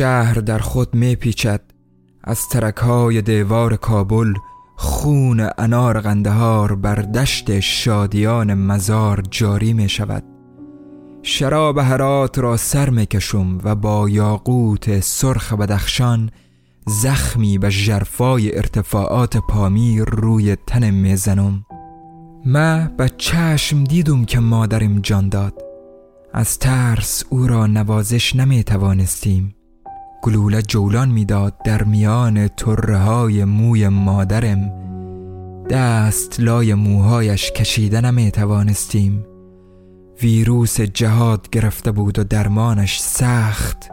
شهر در خود می پیچد از ترکهای دیوار کابل خون انار قندهار بر دشت شادیان مزار جاری می شود شراب هرات را سر می کشم و با یاقوت سرخ بدخشان زخمی به جرفای ارتفاعات پامیر روی تن می زنم ما به چشم دیدم که مادرم جان داد. از ترس او را نوازش نمی توانستیم گلوله جولان می‌داد در میان طره های موی مادرم. دست لای موهایش کشیده نمی توانستیم ویروس جهاد گرفته بود و درمانش سخت.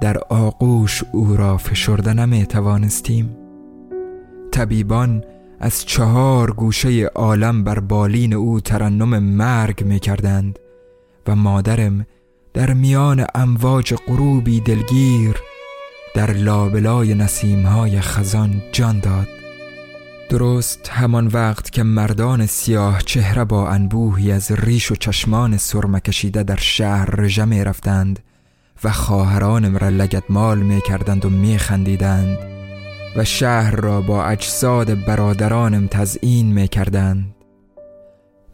در آغوش او را فشرده نمی توانستیم طبیبان از چهار گوشه عالم بر بالین او ترنم مرگ می کردند و مادرم در میان امواج غروبی دلگیر در لابلای نسیمهای خزان جان داد. درست همان وقت که مردان سیاه چهره با انبوهی از ریش و چشمان سرمه کشیده در شهر رژه رفتند و خواهرانم را لگدمال می کردند و می خندیدند و شهر را با اجساد برادرانم تزئین می کردند.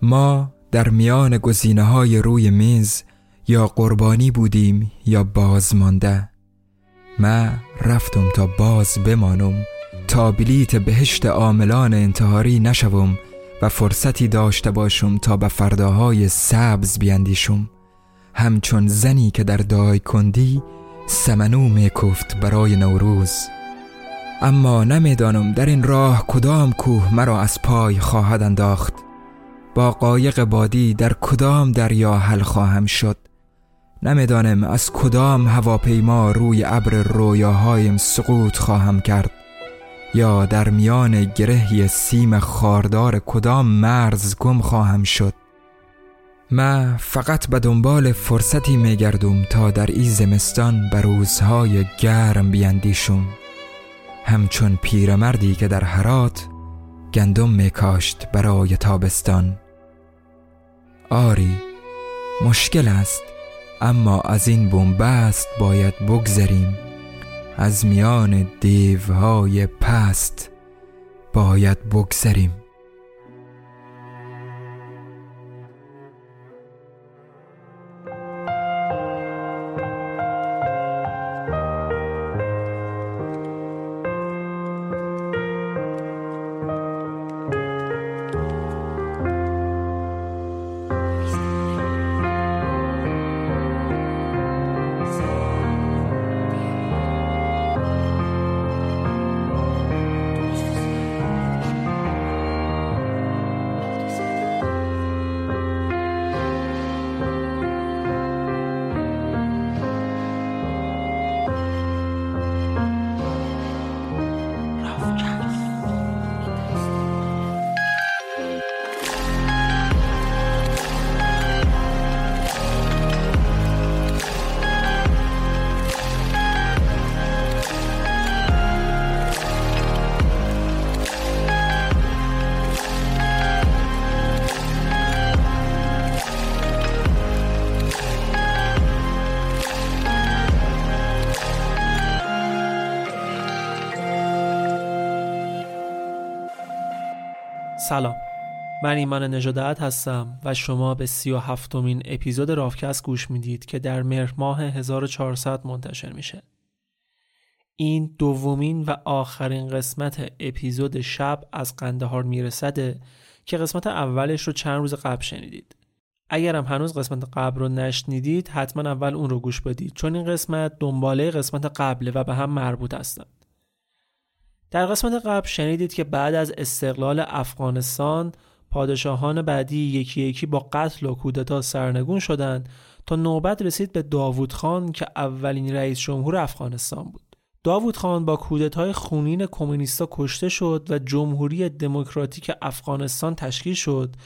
ما در میان گزینه های روی میز یا قربانی بودیم یا بازمانده ما رفتم تا باز بمانم تا بلیت بهشت عاملان انتحاری نشوم و فرصتی داشته باشم تا به فرداهای سبز بیندیشم. همچون زنی که در دای کندی سمنو میکفت برای نوروز. اما نمی‌دانم در این راه کدام کوه مرا از پای خواهد انداخت. با قایق بادی در کدام دریا حل خواهم شد؟ نمی‌دانم از کدام هواپیما روی ابر رویاهایم سقوط خواهم کرد یا در میان گرهی سیم خاردار کدام مرز گم خواهم شد. ما فقط به دنبال فرصتی میگردم تا در این زمستان به روزهای گرم بیندیشم. همچون پیرمردی که در هرات گندم میکاشت برای تابستان. آری مشکل است. اما از این بنبست باید بگذریم. از میان دیوهای پست باید بگذریم. سلام. من ایمان نجادت هستم و شما به سی و هفتمین اپیزود رافکست گوش می‌دید که در مهر ماه 1400 منتشر میشه. این دومین و آخرین قسمت اپیزود شب از قندهار میرسده که قسمت اولش رو چند روز قبل شنیدید. اگرم هنوز قسمت قبل رو نشنیدید حتما اول اون رو گوش بدید چون این قسمت دنباله قسمت قبله و به هم مربوط هستند در قسمت قبل شنیدید که بعد از استقلال افغانستان پادشاهان بعدی یکی یکی با قتل و کودتا سرنگون شدند تا نوبت رسید به داوود خان که اولین رئیس جمهور افغانستان بود. داوود خان با کودتای خونین کمونیستا کشته شد و جمهوری دموکراتیک افغانستان تشکیل شد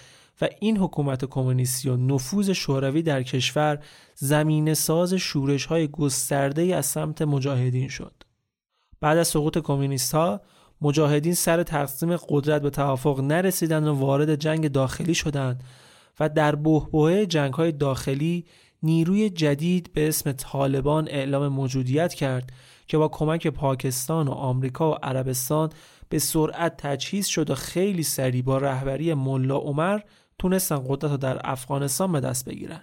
و این حکومت کمونیستی و نفوذ شوروی در کشور زمین ساز شورش های گسترده از سمت مجاهدین شد. بعد از سقوط کمونیست ها مجاهدین سر تقسیم قدرت به توافق نرسیدند و وارد جنگ داخلی شدند و در بهبهه جنگ های داخلی نیروی جدید به اسم طالبان اعلام موجودیت کرد که با کمک پاکستان و آمریکا و عربستان به سرعت تجهیز شد و خیلی سریع با رهبری ملا عمر تونستن قدرت رو در افغانستان به دست بگیرن.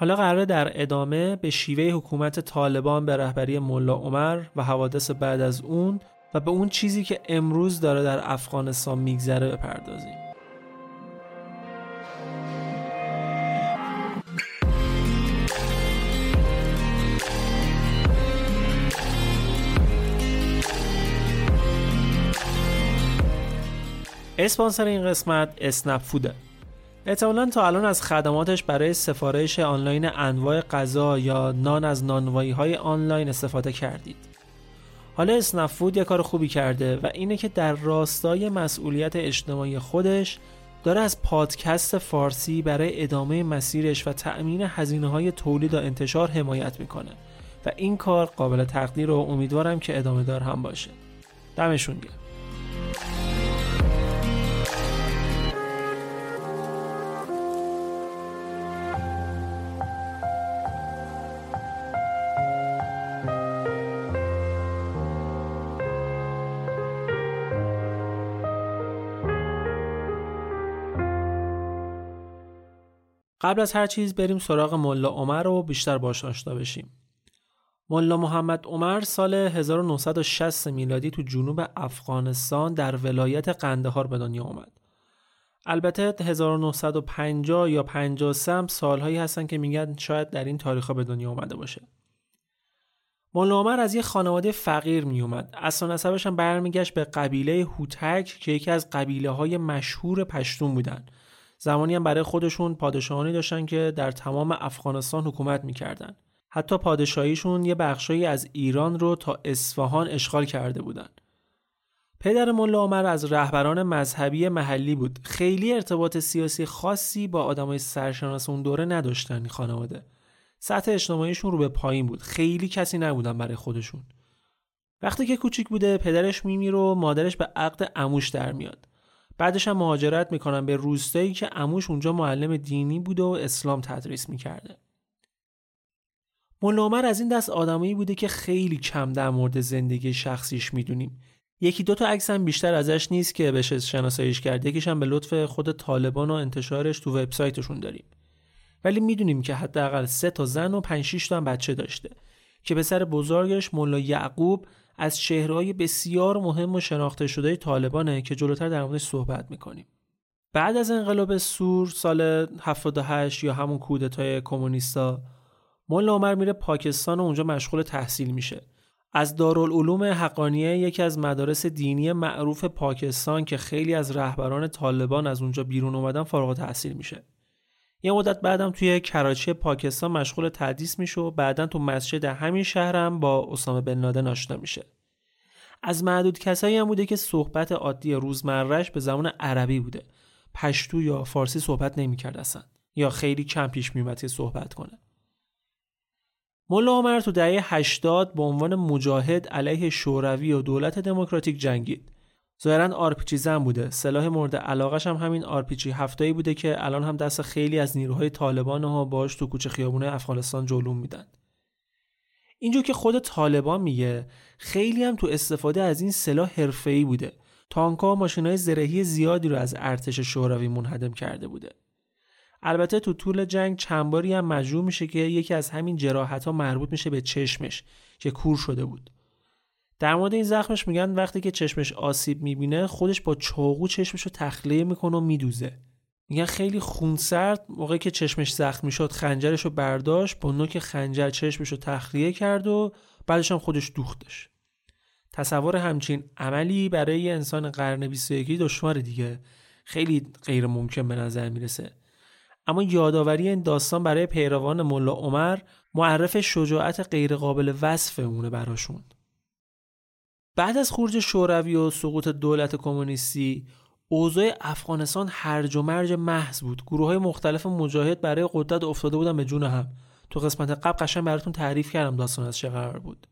حالا قراره در ادامه به شیوه حکومت طالبان به رهبری ملا عمر و حوادث بعد از اون و به اون چیزی که امروز داره در افغانستان میگذره بپردازیم. اسپانسر این قسمت اسنپ فوده احتمالا تا الان از خدماتش برای سفارش آنلاین انواع غذا یا نان از نانوایی های آنلاین استفاده کردید. حالا اسنپ فود یه کار خوبی کرده و اینه که در راستای مسئولیت اجتماعی خودش داره از پادکست فارسی برای ادامه مسیرش و تأمین هزینه های تولید و انتشار حمایت می‌کنه و این کار قابل تقدیر و امیدوارم که ادامه دار هم باشه. دمشون گرم. قبل از هر چیز بریم سراغ ملا عمر رو بیشتر باش آشنا بشیم. ملا محمد عمر سال 1960 میلادی تو جنوب افغانستان در ولایت قندهار به دنیا اومد. البته 1950 یا 53 هم سالهایی هستن که میگن شاید در این تاریخ به دنیا اومده باشه. ملا عمر از یه خانواده فقیر می اومد. اصلا نسبش هم برمیگشت به قبیله هوتک که یکی از قبیله های مشهور پشتون بودن. زمانی هم برای خودشون پادشاهانی داشتن که در تمام افغانستان حکومت می‌کردن. حتی پادشاهیشون یه بخشایی از ایران رو تا اصفهان اشغال کرده بودن. پدر ملا عمر از رهبران مذهبی محلی بود. خیلی ارتباط سیاسی خاصی با آدمای سرشناس اون دوره نداشتن خانواده. سطح اجتماعیشون رو به پایین بود. خیلی کسی نبودن برای خودشون. وقتی که کوچیک بوده پدرش میمیر و مادرش به عقد اموش در میاد. بعدش هم مهاجرت می‌کنن به روستایی که اموش اونجا معلم دینی بوده و اسلام تدریس می‌کرده. ملا از این دست آدمایی بوده که خیلی کم در مورد زندگی شخصیش می‌دونیم. یکی دو تا عکس هم بیشتر ازش نیست که بشه شناساییش کرد. یکیش هم به لطف خود طالبان و انتشارش تو وبسایتشون داریم. ولی می‌دونیم که حداقل سه تا زن و 5 6 تا بچه داشته که به سر بزرگش ملا یعقوب از چهرهای بسیار مهم و شناخته شده طالبانه که جلوتر در موردش صحبت می‌کنیم. بعد از انقلاب سور سال 78 یا همون کودتای کمونیستا مولا عمر میره پاکستان و اونجا مشغول تحصیل میشه. از دارالعلوم حقانیه یکی از مدارس دینی معروف پاکستان که خیلی از رهبران طالبان از اونجا بیرون اومدن فارغ تحصیل میشه. یه مدت بعدم توی کراچی پاکستان مشغول تدریس میشه و بعدا تو مسجد همین شهرم با اسامه بن لادن آشنا میشه. از معدود کسایی هم بوده که صحبت عادی روزمرهش به زبان عربی بوده. پشتو یا فارسی صحبت نمی‌کرد اصلا یا خیلی کم پیش میومد که صحبت کنه. ملا عمر تو دهه 80 به عنوان مجاهد علیه شوروی و دولت دموکراتیک جنگید. ظاهرا آرپیچی زن بوده. سلاح مورد علاقش هم همین آرپیچی هفتایی بوده که الان هم دست خیلی از نیروهای طالبان ها باش تو کوچه خیابونه افغانستان جلوم میدن. اینجور که خود طالبان میگه خیلی هم تو استفاده از این سلاح حرفه‌ای بوده. تانکها و ماشینهای زرهی زیادی رو از ارتش شوروی منهدم کرده بوده. البته تو طول جنگ چند باری هم مجبور میشه که یکی از همین جراحت ها مربوط میشه به چشمش که کور شده بود. در مورد این زخمش میگن وقتی که چشمش آسیب می‌بینه خودش با چاقو چشمش رو تخلیه می‌کنه و میدوزه. میگن خیلی خونسرد موقعی که چشمش زخم می‌شد خنجرش رو برداشت با نوک خنجر چشمش رو تخلیه کرد و بعدش هم خودش دوختش. تصور همچین عملی برای یه انسان قرن 21 دشوار دیگه. خیلی غیر ممکن به نظر می‌رسه. اما یادآوری این داستان برای پیروان ملا عمر معرف شجاعت غیرقابل وصف مونه براشون. بعد از خروج شوروی و سقوط دولت کمونیستی اوضاع افغانستان هرج و مرج محض بود. گروه های مختلف مجاهد برای قدرت افتاده بودن به جون هم. تو قسمت قبل قشنگ براتون تعریف کردم داستان از چه قرار بود.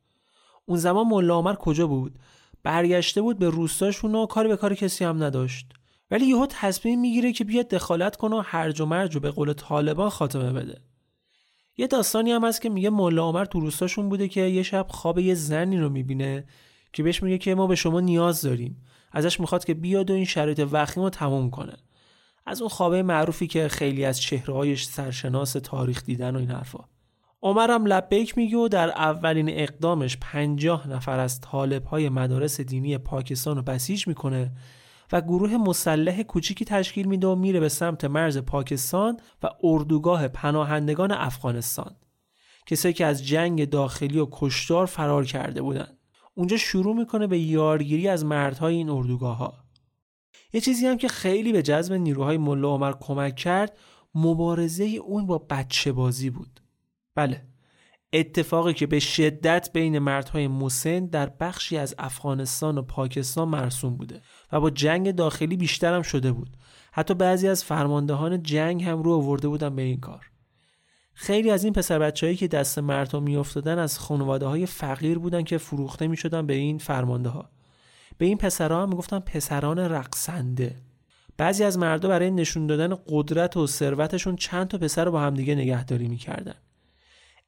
اون زمان ملا عمر کجا بود؟ برگشته بود به روستاشون و کاری به کار کسی هم نداشت. ولی یهو تصمیم می‌گیره که بیاد دخالت کنه و هرج و مرج و به قول طالبان خاتمه بده. یه داستانی هم هست که میگه ملا عمر تو روستاشون بوده که یه شب خواب یه زنی رو می‌بینه که بهش میگه که ما به شما نیاز داریم. ازش می‌خواد که بیاد و این شرایط وخیم رو تموم کنه. از اون خوابه معروفی که خیلی از چهرههایش سرشناس تاریخ دیدن و این حرفا. عمرم لبیک میگه و در اولین اقدامش پنجاه نفر از طالب های مدارس دینی پاکستان رو بسیج می‌کنه و گروه مسلح کوچیکی تشکیل میده و میره به سمت مرز پاکستان و اردوگاه پناهندگان افغانستان. کسایی که از جنگ داخلی و کشتار فرار کرده بودن. اونجا شروع می‌کنه به یارگیری از مردهای این اردوگاه ها یه چیزی هم که خیلی به جذب نیروهای ملا عمر کمک کرد مبارزه اون با بچه بازی بود. بله اتفاقی که به شدت بین مردهای مسن در بخشی از افغانستان و پاکستان مرسوم بوده و با جنگ داخلی بیشتر هم شده بود. حتی بعضی از فرماندهان جنگ هم رو آورده بودن به این کار. خیلی از این پسر بچههایی که دست مردها میافتادن از خانواده های فقیر بودن که فروخته می‌شدن به این فرمانده ها به این پسرها هم می‌گفتن پسران رقصنده. بعضی از مردها برای نشون دادن قدرت و ثروتشون چند تا پسر رو با همدیگه نگهداری می‌کردن.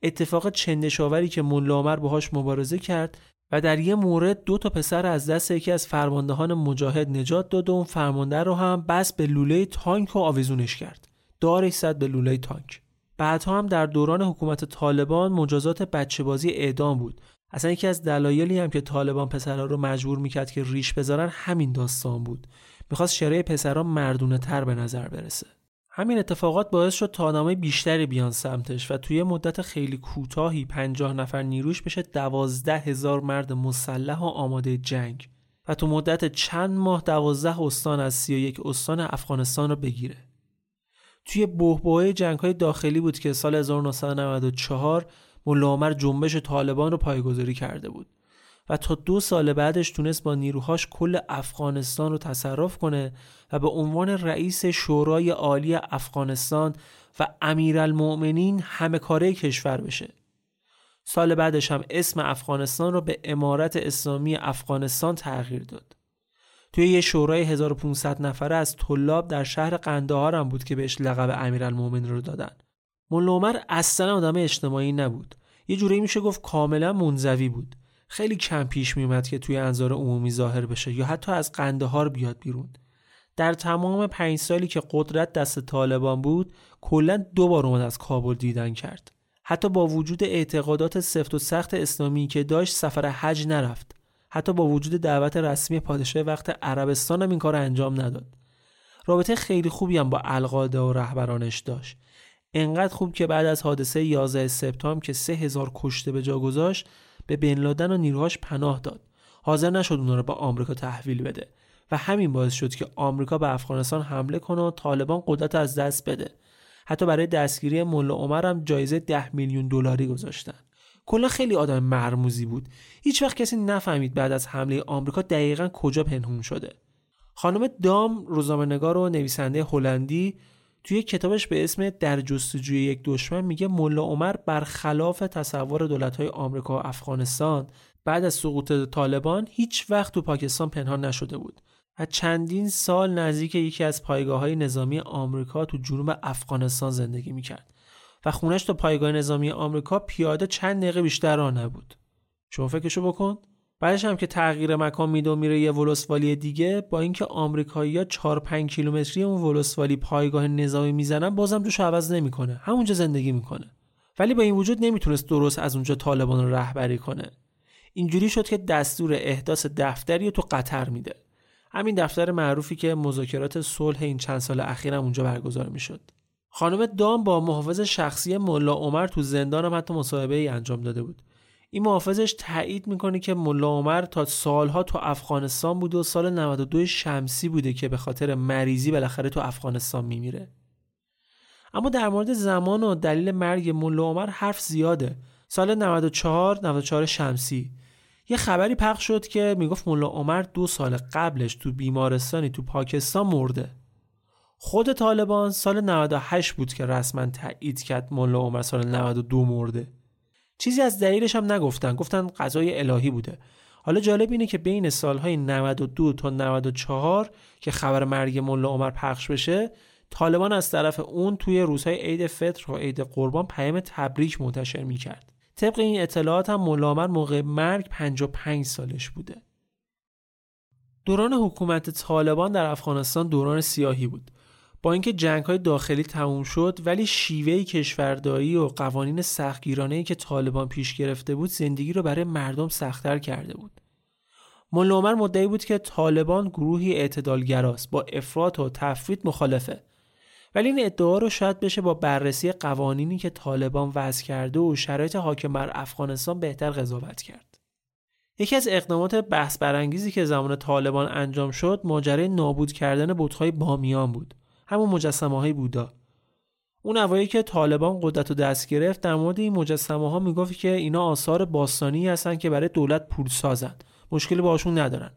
اتفاق چندشاوری که ملا عمر باهاش مبارزه کرد و در یه مورد دو تا پسر از دست یکی از فرماندهان مجاهد نجات داد و اون فرمانده رو هم بس به لوله تانک و آویزونش کرد. دارش زد به لوله تانک. بعدها هم در دوران حکومت طالبان مجازات بچه بازی اعدام بود. اصلا یکی از دلایلی هم که طالبان پسرها رو مجبور می‌کرد که ریش بذارن همین داستان بود. می‌خواست شرای پسرها مردونه تر به نظر برسه. همین اتفاقات باعث شد تا بیشتری بیان سمتش و توی مدت خیلی کوتاهی پنجاه نفر نیروش بشه دوازده هزار مرد مسلح و آماده جنگ. و تو مدت چند ماه دوازده استان از سی و یک استان افغانستان رو بگیره. توی بهبوه جنگ های داخلی بود که سال 1994 ملا جنبش طالبان رو پایگذاری کرده بود و تا دو سال بعدش تونست با نیروهاش کل افغانستان رو تصرف کنه و به عنوان رئیس شورای عالی افغانستان و امیرالمؤمنین همه کاره کشور بشه. سال بعدش هم اسم افغانستان رو به امارت اسلامی افغانستان تغییر داد. توی یه شورای 1500 نفره از طلاب در شهر قندهار هم بود که بهش لقب امیرالمؤمنین رو دادن. مولا عمر اصلا آدم اجتماعی نبود. یه جوری میشه گفت کاملا منزوی بود. خیلی کم پیش میومد که توی انظار عمومی ظاهر بشه یا حتی از قندهار بیاد بیرون در تمام پنج سالی که قدرت دست طالبان بود کلا دو بار اومد از کابل دیدن کرد حتی با وجود اعتقادات سفت و سخت اسلامی که داشت سفر حج نرفت حتی با وجود دعوت رسمی پادشاه وقت عربستان هم این کار انجام نداد. رابطه خیلی خوبی هم با القاده و رهبرانش داشت. انقدر خوب که بعد از حادثه 11 سپتامبر که سه هزار کشته به جا گذاشت به بن لادن و نیروهاش پناه داد. حاضر نشد اونا رو به آمریکا تحویل بده و همین باعث شد که آمریکا به افغانستان حمله کنه و طالبان قدرت از دست بده. حتی برای دستگیری ملا عمر هم جایزه ده میلیون دلاری گذاشتن. کلا خیلی آدم مرموزی بود. هیچ وقت کسی نفهمید بعد از حمله آمریکا دقیقا کجا پنهون شده. خانم دام روزنامه‌نگار و نویسنده هلندی توی کتابش به اسم در جستجوی یک دشمن میگه ملا عمر برخلاف تصور دولت‌های آمریکا و افغانستان بعد از سقوط طالبان هیچ وقت تو پاکستان پنهان نشده بود. و چندین سال نزدیک یکی از پایگاه های نظامی آمریکا تو جنوب افغانستان زندگی می‌کرد. و خونش تا پایگاه نظامی آمریکا پیاده چند دقیقه بیشتر راه نبود. شما فکرشو بکن. بعدش هم که تغییر مکان میده میره یه ولسوالی دیگه با اینکه آمریکایی‌ها 4 5 کیلومتری اون ولسوالی پایگاه نظامی می‌زنن بازم توش عوض نمی‌کنه. همونجا زندگی می‌کنه. ولی با این وجود نمی‌تونست درست از اونجا طالبان رو رهبری کنه. اینجوری شد که دستور احداث دفتری تو قطر میده. همین دفتر معروفی که مذاکرات صلح این چند سال اخیرم اونجا برگزار می‌شد. خانم دام با محافظ شخصی ملا عمر تو زندان هم حتی مصاحبه ای انجام داده بود. این محافظش تایید می‌کنه که ملا عمر تا سالها تو افغانستان بوده و سال 92 شمسی بوده که به خاطر مریضی بالاخره تو افغانستان میمیره. اما در مورد زمان و دلیل مرگ ملا عمر حرف زیاده. سال 94 94 شمسی. یه خبری پخش شد که می‌گفت ملا عمر دو سال قبلش تو بیمارستانی تو پاکستان مرده. خود طالبان سال 98 بود که رسما تایید کرد ملا عمر سال 92 مرده. چیزی از دلیلش هم نگفتن. گفتن قضای الهی بوده. حالا جالب اینه که بین سالهای 92 تا 94 که خبر مرگ ملا عمر پخش بشه طالبان از طرف اون توی روزهای عید فطر و عید قربان پیام تبریک منتشر می‌کرد. طبق این اطلاعات هم ملا عمر موقع مرگ 55 سالش بوده. دوران حکومت طالبان در افغانستان دوران سیاهی بود. با اینکه جنگ های داخلی تموم شد ولی شیوه کشورداری و قوانین سختگیرانه که طالبان پیش گرفته بود زندگی رو برای مردم سختتر کرده بود. ملا عمر مدعی بود که طالبان گروهی اعتدالگراست با افراط و تفرید مخالفه. ولی این ادعا رو شاید بشه با بررسی قوانینی که طالبان وضع کرده و شرایط حاکم بر افغانستان بهتر قضاوت کرد. یکی از اقدامات بحث برانگیزی که زمان طالبان انجام شد ماجرای نابود کردن بت‌های بامیان بود. همون مجسمه های بودا. اون اوایی که طالبان قدرت رو دست گرفت در مورد این مجسمه ها می‌گفت که اینا آثار باستانی هستن که برای دولت پول سازن. مشکلی باشون ندارن.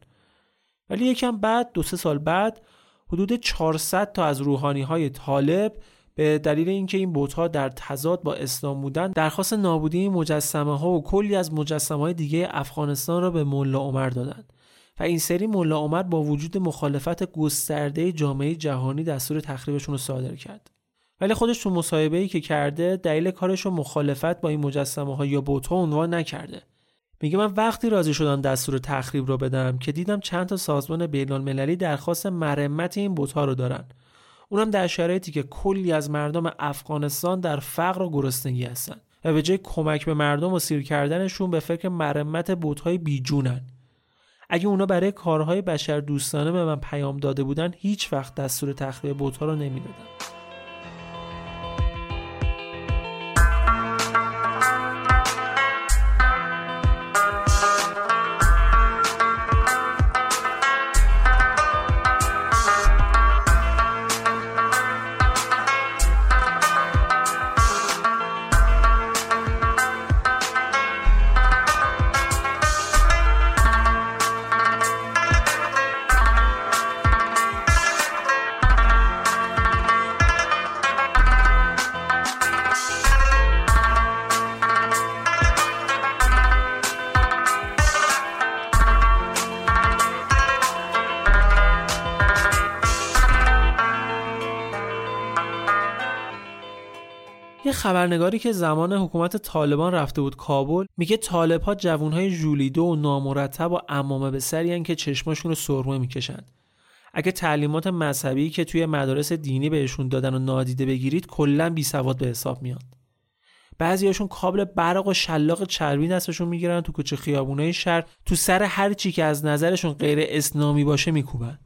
ولی یکم بعد دو سه سال بعد حدود 400 تا از روحانی های طالب به دلیل اینکه این بوت ها در تضاد با اسلام بودن درخواست نابودی این مجسمه ها و کلی از مجسمه های دیگه افغانستان را به ملا عمر دادند و این سری ملا عمر با وجود مخالفت گسترده جامعه جهانی دستور تخریبشون رو صادر کرد. ولی خودش تو مصاحبه ای که کرده دلیل کارش رو مخالفت با این مجسمه ها یا بوت عنوان نکرده. میگه من وقتی راضی شدم دستور تخریب رو بدم که دیدم چند تا سازمان بین المللی درخواست مرمت این بوت رو دارن. اونم در شرایطی که کلی از مردم افغانستان در فقر و گرسنگی هستن و به جای کمک به مردم و سیر کردنشون به فکر مرمت بوت های بیجونن. اگه اونا برای کارهای بشر دوستانه به من پیام داده بودن هیچ وقت دستور تخریب بوت‌ها رو نمی‌دادم خبرنگاری که زمان حکومت طالبان رفته بود کابل میگه طالب ها جوون های و نامرتب و امامه به سری که چشماشون رو سرمه می‌کشن اگه تعلیمات مذهبی که توی مدارس دینی بهشون دادن و نادیده بگیرید کلا بی سواد به حساب میاد. بعضیاشون کابل برق و شلاق چربی دستشون می‌گیرن تو کوچه خیابونای شهر تو سر هر چی که از نظرشون غیر اسلامی باشه میکوبن.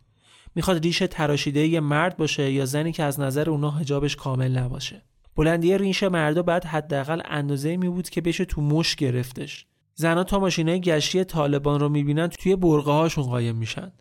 می‌خواد ریش تراشیده یه مرد باشه یا زنی که از نظر اونا حجابش کامل نباشه. بلندی ریش مردا بعد حداقل اندازه می بود که بشه تو مش گرفتش. زنها تا ماشینای گشتی طالبان رو می‌بینن توی برقه هاشون قایم میشن.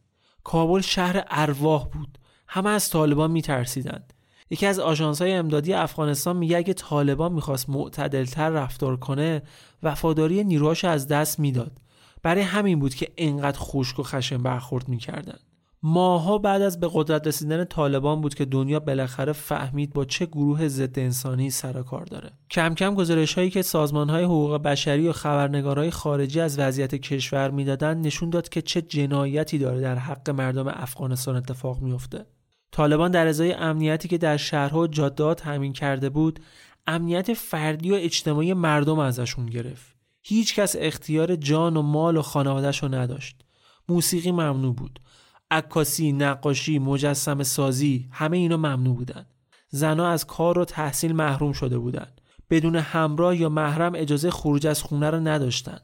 کابل شهر ارواح بود. همه از طالبان میترسیدند یکی از آژانس های امدادی افغانستان میگه اگه طالبان می‌خواست معتدلتر رفتار کنه وفاداری نیروهاش از دست می‌داد. برای همین بود که انقدر خشک و خشن برخورد می‌کردن. ماها بعد از به قدرت رسیدن طالبان بود که دنیا بالاخره فهمید با چه گروه ضد انسانی سر کار داره. کم کم گزارش هایی که سازمان های حقوق بشری و خبرنگارهای خارجی از وضعیت کشور می‌دادن نشون داد که چه جنایتی داره در حق مردم افغانستان اتفاق میفته طالبان در ازای امنیتی که در شهرها و جادهات همین کرده بود امنیت فردی و اجتماعی مردم ازشون گرفت. هیچ کس اختیار جان و مال و خانوادهش رو نداشت. موسیقی ممنوع بود. عکاسی، نقاشی، مجسم سازی همه اینا ممنوع بودن زنها از کار و تحصیل محروم شده بودند. بدون همراه یا محرم اجازه خروج از خونه را نداشتند.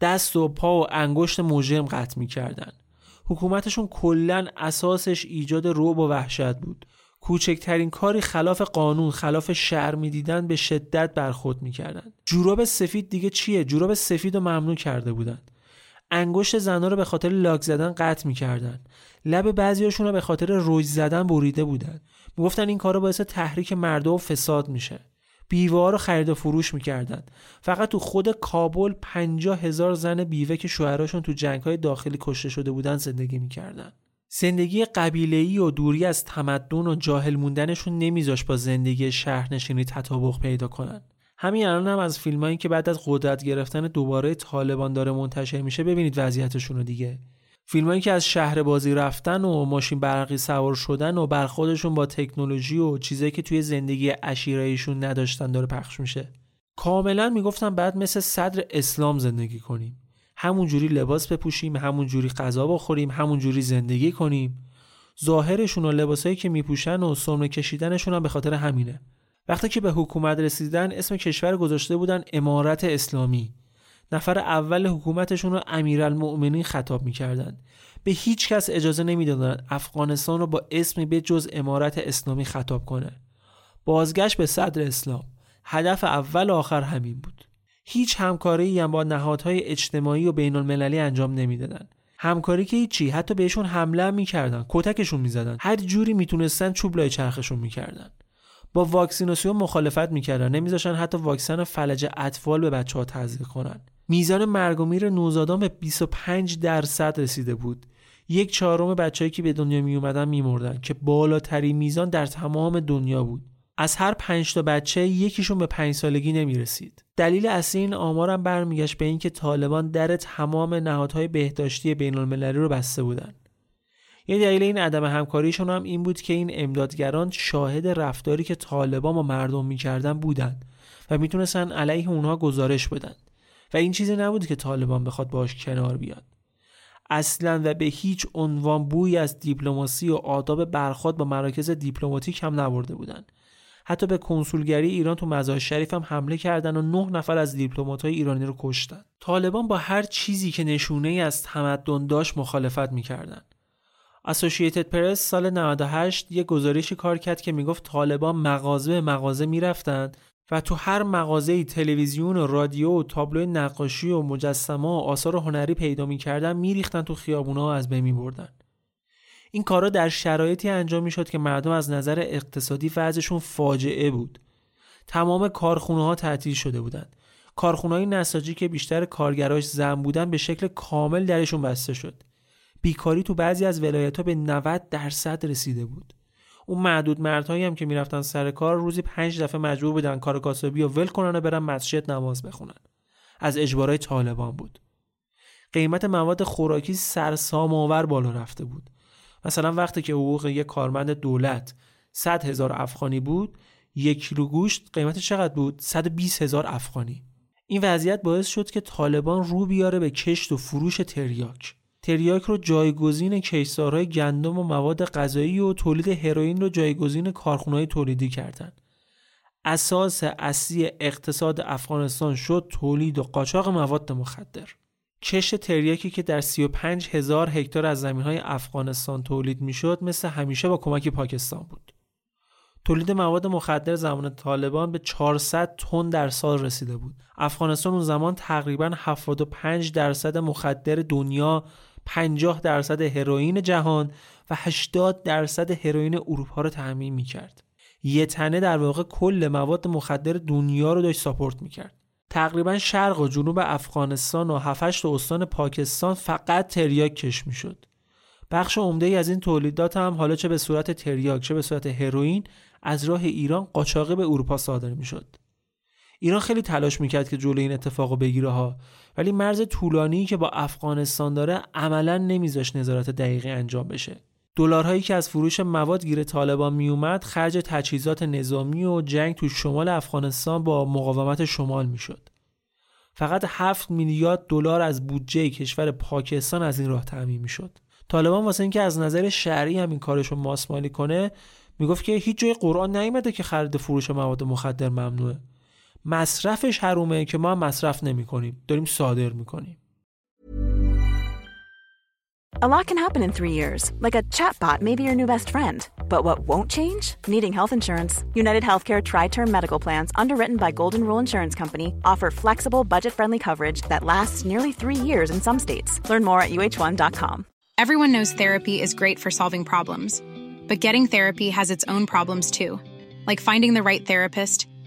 دست و پا و انگشت مجرم قطع می‌کردند. حکومتشون کلا اساسش ایجاد رعب و وحشت بود. کوچکترین کاری خلاف قانون خلاف شهر می‌دیدن به شدت برخورد می‌کردند. جوراب سفید دیگه چیه؟ جوراب سفید رو ممنوع کرده بودند. انگشت زنها رو به خاطر لاک زدن قطع می‌کردن. لب بعضیاشون رو به خاطر روی زدن بریده بودن. می‌گفتن این کارا باعث تحریک مردم و فساد میشه. بیوه رو خرید و فروش می‌کردن. فقط تو خود کابل پنجاه هزار زن بیوه که شوهراشون تو جنگ های داخلی کشته شده بودن زندگی می‌کردن. زندگی قبیله‌ای و دوری از تمدن و جاهل موندنشون نمیذاش با زندگی شهرنشینی تطابق پیدا کنن. همین الان هم از فیلمایی که بعد از قدرت گرفتن دوباره طالبان داره منتشر میشه ببینید وضعیتشون رو دیگه. فیلمایی که از شهر بازی رفتن و ماشین برقی سوار شدن و برخوردشون با تکنولوژی و چیزایی که توی زندگی عشیرهایشون نداشتن داره پخش میشه. کاملا می‌گفتم بعد مثل صدر اسلام زندگی کنیم. همون جوری لباس بپوشیم همون جوری غذا بخوریم همون جوری زندگی کنیم. ظاهرشون و لباسایی که میپوشن و سرمه کشیدنشون هم به خاطر همینه. وقتی که به حکومت رسیدن اسم کشور گذاشته بودن امارت اسلامی. نفر اول حکومتشون رو امیرالمؤمنین خطاب می‌کردند به هیچ کس اجازه نمی‌دادند افغانستان رو با اسمی به جز امارت اسلامی خطاب کنه. بازگشت به صدر اسلام. هدف اول و آخر همین بود. هیچ همکاری هم با نهادهای اجتماعی و بین المللی انجام نمی‌دادند همکاری که هیچی حتی بهشون حمله می‌کردن کتکشون می‌زدن. هر جوری می‌تونستن چوب لای چرخشون می‌کردن. با واکسیناسیون مخالفت می‌کردن نمیذاشن حتی واکسن فلج اطفال به بچه ها تزریق کنن میزان مرگ و میر نوزادان به 25 درصد رسیده بود یک چهارم بچههایی که به دنیا می اومدن میمردن که بالاترین میزان در تمام دنیا بود از هر پنج تا بچه یکیشون به پنج سالگی نمی رسید. دلیل اصلی این آمارم برمیگشت به اینکه طالبان در تمام نهادهای بهداشتی بین المللی رو بسته بودن. یه دلیل این عدم همکاریشون هم این بود که این امدادگران شاهد رفتاری که طالبان با مردم می‌کردن بودند و می‌تونستن علیه اونها گزارش بدن. و این چیزی نبود که طالبان بخواد باش کنار بیاد. اصلا و به هیچ عنوان بوی از دیپلماسی و آداب برخورد با مراکز دیپلماتیک هم نبرده بودند حتی به کنسولگری ایران تو مزار شریف هم حمله کردن و نه نفر از دیپلمات‌های ایرانی رو کشتن. طالبان با هر چیزی که نشونه از تمدن داشت مخالفت می‌کردن. اسوسییتد پرس سال 98 یه گزارشی کار کرد که می‌گفت طالبان مغازه به مغازه می‌رفتند و تو هر مغازه تلویزیون و رادیو و تابلو نقاشی و مجسمه و آثار هنری پیدا می‌کردن میریختن تو خیابونا و از بین میبردن. این کارا در شرایطی انجام می‌شد که مردم از نظر اقتصادی وضعشون فاجعه بود. تمام کارخونه ها تعطیل شده بودند. کارخونه های نساجی که بیشتر کارگراش زن بودن به شکل کامل درشون بسته شد. بیکاری تو بعضی از ولایت ها به 90 درصد رسیده بود. اون معدود مردهایی هم که می‌رفتن سر کار روزی پنج دفعه مجبور بودن کار کاسبی و ول کنن و برن مسجد نماز بخونن. از اجبارای طالبان بود. قیمت مواد خوراکی سرسام آور بالا رفته بود. مثلا وقتی که حقوق یک کارمند دولت 100 هزار افغانی بود یک کیلو گوشت قیمتش چقدر بود؟ 120 هزار افغانی. این وضعیت باعث شد که طالبان رو بیاره به کشت و فروش تریاک. تریاک رو جایگزین کشتزارهای گندم و مواد غذایی و تولید هروئین رو جایگزین کارخونه‌های تولیدی کردند. اساس اصلی اقتصاد افغانستان شد تولید و قاچاق مواد مخدر. کشت تریاکی که در 35 هزار هکتار از زمینهای افغانستان تولید می‌شد مثل همیشه با کمک پاکستان بود. تولید مواد مخدر زمان طالبان به 400 تن در سال رسیده بود. افغانستان اون زمان تقریبا 75 درصد مخدر دنیا 50 درصد هروئین جهان و 80 درصد هروئین اروپا رو تامین می‌کرد. یه تنه در واقع کل مواد مخدر دنیا رو داشت ساپورت می‌کرد. تقریبا شرق و جنوب افغانستان و 7 استان پاکستان فقط تریاک کش می‌شد. بخش عمده ای از این تولیدات هم حالا چه به صورت تریاک چه به صورت هروئین از راه ایران قاچاقی به اروپا صادر می‌شد. ایران خیلی تلاش می‌کرد که جلوی این اتفاق بگیره ها. ولی مرز طولانی که با افغانستان داره عملا نمیذاش نظارت دقیقی انجام بشه. دلارهایی که از فروش مواد گیر طالبان میومد خرج تجهیزات نظامی و جنگ تو شمال افغانستان با مقاومت شمال می‌شد. فقط 7 میلیارد دلار از بودجه کشور پاکستان از این راه تامین می‌شد. طالبان واسه اینکه از نظر شرعی هم این کارشو ماسمالی کنه می‌گفت که هیچ جای قرآن نیومده که خرید فروش مواد مخدر ممنوعه. مصرفش حرومه که ما هم مصرف نمی کنیم داریم صادر میکنیم A lot can happen in three years, like a chatbot may be your new best friend. But what won't change? Needing health insurance. United Healthcare Tri Term Medical Plans, underwritten by Golden Rule Insurance Company, offer flexible, budget friendly coverage that lasts nearly three years in some states. Learn more at uh1.com. Everyone knows therapy is great for solving problems, but getting therapy has its own problems too, like finding the right therapist,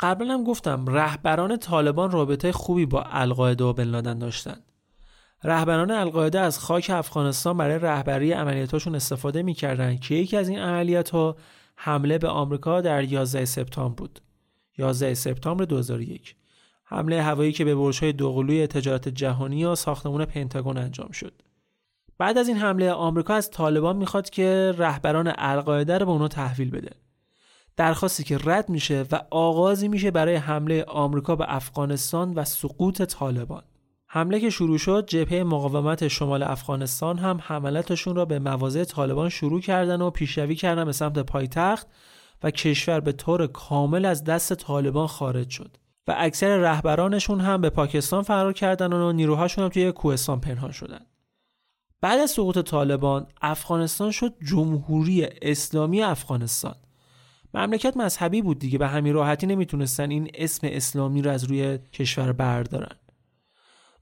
قبلا هم گفتم رهبران طالبان رابطه خوبی با القاعده و بن لادن داشتند. رهبران القاعده از خاک افغانستان برای رهبری عملیاتشون استفاده می‌کردند که یکی از این عملیات ها حمله به آمریکا در 11 سپتامبر بود. 11 سپتامبر 2001 حمله هوایی که به برج‌های دوقلوی تجارت جهانی و ساختمان پنتاگون انجام شد. بعد از این حمله آمریکا از طالبان می‌خواد که رهبران القاعده رو به اونا تحویل بده. درخواستی که رد میشه و آغازی میشه برای حمله آمریکا به افغانستان و سقوط طالبان. حمله که شروع شد جبهه مقاومت شمال افغانستان هم حملاتشون را به مواضع طالبان شروع کردن و پیشروی کردن به سمت پایتخت و کشور به طور کامل از دست طالبان خارج شد. و اکثر رهبرانشون هم به پاکستان فرار کردن و نیروهاشون هم توی کوهستان پنهان شدن. بعد از سقوط طالبان افغانستان شد جمهوری اسلامی افغانستان. مملکت مذهبی بود دیگه به همین راحتی نمی‌تونستن این اسم اسلامی رو از روی کشور بردارن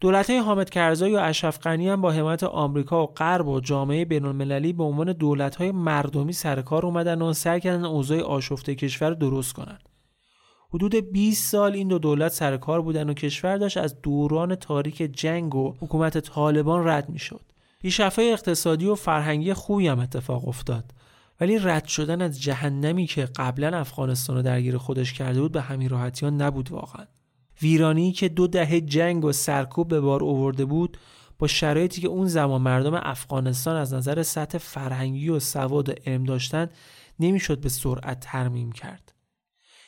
دولت های حامد کرزایی و اشرف غنی هم با حمایت آمریکا و غرب و جامعه بین‌المللی به عنوان دولت های مردمی سر کار اومدن و سعی کردن اوضاع آشفته کشور درست کنند. حدود 20 سال این دو دولت سر کار بودن و کشور داشت از دوران تاریک جنگ و حکومت طالبان رد می‌شد. پیشرفت‌های اقتصادی و فرهنگی خوبی هم اتفاق افتاد. ولی رد شدن از جهنمی که قبلا افغانستان رو درگیر خودش کرده بود به همین راحتی ها نبود واقعا. ویرانی که دو دهه جنگ و سرکوب به بار آورده بود با شرایطی که اون زمان مردم افغانستان از نظر سطح فرهنگی و سواد و علم داشتن نمی‌شد به سرعت ترمیم کرد.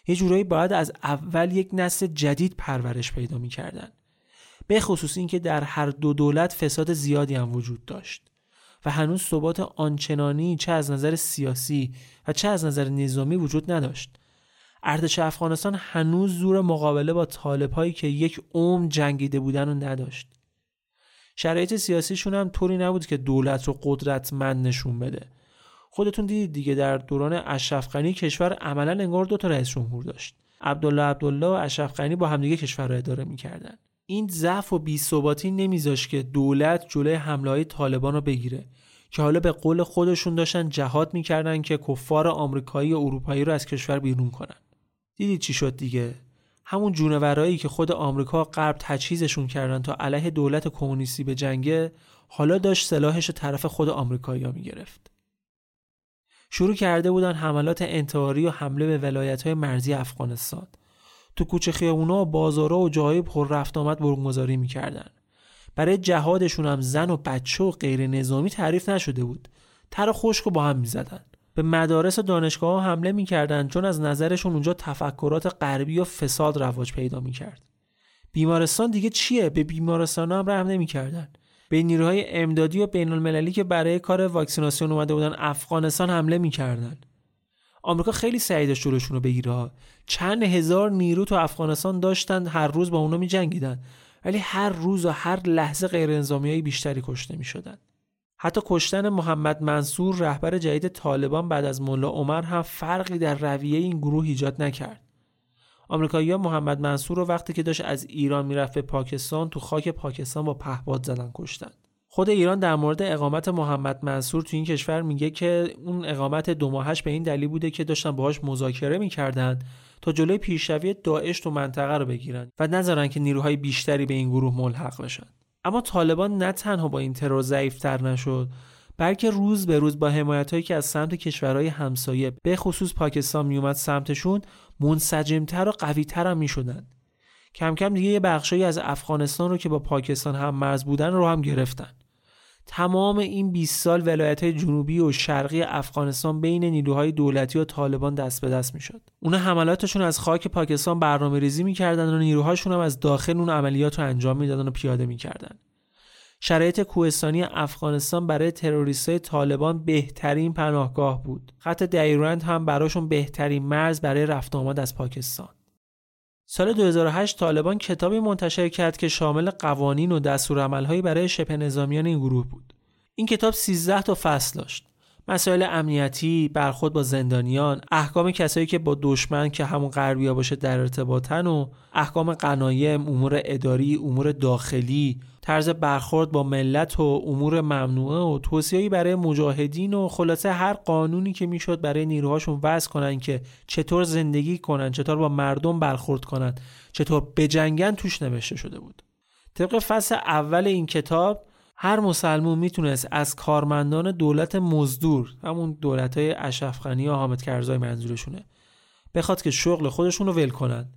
یه جورایی باید از اول یک نسل جدید پرورش پیدا می‌کردن. به خصوص اینکه در هر دو دولت فساد زیادی هم وجود داشت و هنوز ثبات آنچنانی چه از نظر سیاسی و چه از نظر نظامی وجود نداشت. ارتش افغانستان هنوز زور مقابله با طالب هایی که یک عمر جنگیده بودن رو نداشت. شرایط سیاسیشون هم طوری نبود که دولت رو قدرتمند نشون بده. خودتون دیدید دیگه در دوران اشرف کشور عملا انگار دو تا رئیس جمهور داشت. عبدالله عبدالله و اشرف غنی با همدیگه کشور رو اداره می‌کردن. این ضعف و بی‌ثباتی نمیذاشت که دولت جلوی حمله های طالبان رو بگیره که حالا به قول خودشون داشتن جهاد می‌کردن که کفار آمریکایی و اروپایی رو از کشور بیرون کنن. دیدید چی شد دیگه؟ همون جونورایی که خود آمریکا غرب تجهیزشون کردن تا علیه دولت کمونیستی به جنگه حالا داشت سلاحش طرف خود آمریکایی‌ها می‌گرفت. شروع کرده بودن حملات انتحاری و حمله به ولایت های مرزی افغانستان. تو کوچه خیابونا و بازارها و جاهای پر رفت آمد برگمزاری می‌کردن. برای جهادشون هم زن و بچه و غیر نظامی تعریف نشده بود. تر خشک با هم می‌زدن. به مدارس و دانشگاه ها حمله می‌کردند چون از نظرشون اونجا تفکرات غربی و فساد رواج پیدا می‌کرد. بیمارستان دیگه چیه؟ به بیمارستان هم رحم نمی‌کردن. به نیروهای امدادی و بین المللی که برای کار واکسیناسیون اومده بودن افغانستان حمله می‌کردن. آمریکا خیلی سعی داشت جلوشون رو بگیره چند هزار نیرو تو افغانستان داشتن هر روز با اونا میجنگیدن ولی هر روز و هر لحظه غیر بیشتری کشته می‌شدن حتی کشتن محمد منصور رهبر جدید طالبان بعد از ملا عمر هم فرقی در رویه این گروه ایجاد نکرد. آمریکایی‌ها محمد منصور رو وقتی که داشت از ایران می‌رفت به پاکستان تو خاک پاکستان با پهباد زدن کشتن. خود ایران در مورد اقامت محمد منصور تو این کشور میگه که اون اقامت دو ماهش به این دلیل بوده که داشتن باهاش مذاکره می‌کردن تا جلوی پیشروی داعش تو منطقه رو بگیرن و نذارن که نیروهای بیشتری به این گروه ملحق بشن. اما طالبان نه تنها با این ترور ضعیفتر نشد بلکه روز به روز با حمایت هایی که از سمت کشورهای همسایه به خصوص پاکستان میومد سمتشون منسجمتر و قویتر هم می‌شدن کم کم دیگه یه بخشایی از افغانستان رو که با پاکستان هم مرز بودن رو هم گرفتن تمام این 20 سال ولایت جنوبی و شرقی افغانستان بین نیروهای دولتی و طالبان دست به دست می‌شد. اونا حملاتشون از خاک پاکستان برنامه ریزی می‌کردن و نیروهاشون هم از داخل اون عملیات رو انجام می‌دادن و پیاده می‌کردن. شرایط کوهستانی افغانستان برای های طالبان بهترین پناهگاه بود. خط دیرند هم براشون بهترین مرز برای رفت آمد از پاکستان. سال 2008 طالبان کتابی منتشر کرد که شامل قوانین و دستورالعمل‌هایی برای شبه نظامیان این گروه بود. این کتاب 13 تا فصل داشت. مسائل امنیتی، برخورد با زندانیان، احکام کسایی که با دشمن که همون غربیا باشه در ارتباطن و احکام قنایم، امور اداری، امور داخلی، طرز برخورد با ملت و امور ممنوعه و توصیه‌ای برای مجاهدین و خلاصه هر قانونی که می‌شد برای نیروهاشون وضع کنن که چطور زندگی کنن چطور با مردم برخورد کنن چطور بجنگن توش نوشته شده بود. طبق فصل اول این کتاب هر مسلمون می‌تونست از کارمندان دولت مزدور همون دولت های اشرفخانی یا حامد کرزای منظورشونه بخواد که شغل خودشون رو ول کنن.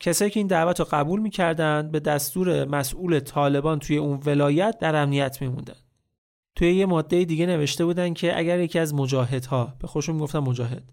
کسایی که این دعوت رو قبول می‌کردند به دستور مسئول طالبان توی اون ولایت در امنیت میموندن توی یه ماده دیگه نوشته بودن که اگر یکی از مجاهدها به خودشون می‌گفتن مجاهد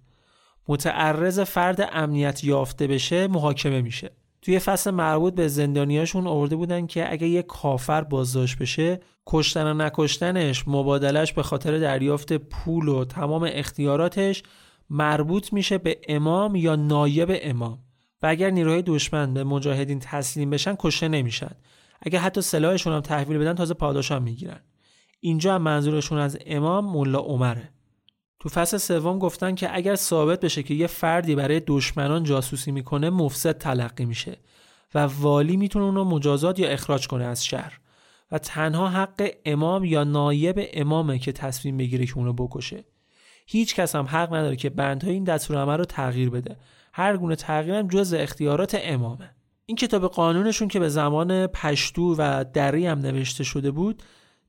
متعرض فرد امنیت یافته بشه محاکمه میشه. توی فصل مربوط به زندانیاشون آورده بودن که اگر یه کافر بازداشت بشه کشتن و نکشتنش مبادلش به خاطر دریافت پول و تمام اختیاراتش مربوط میشه به امام یا نایب امام. و اگر نیروهای دشمن به مجاهدین تسلیم بشن کشته نمیشن. اگر حتی سلاحشون هم تحویل بدن تازه پاداش هم می‌گیرن. اینجا هم منظورشون از امام ملا عمره. تو فصل سوم گفتن که اگر ثابت بشه که یه فردی برای دشمنان جاسوسی می‌کنه مفسد تلقی میشه و والی می‌تونه اونو مجازات یا اخراج کنه از شهر. و تنها حق امام یا نایب امامه که تصمیم بگیره که اونو بکشه. هیچ کس هم حق نداره که بندهای این دستورالعمل رو تغییر بده. هر گونه تغییرم جز اختیارات امامه این کتاب قانونشون که به زمان پشتو و دری هم نوشته شده بود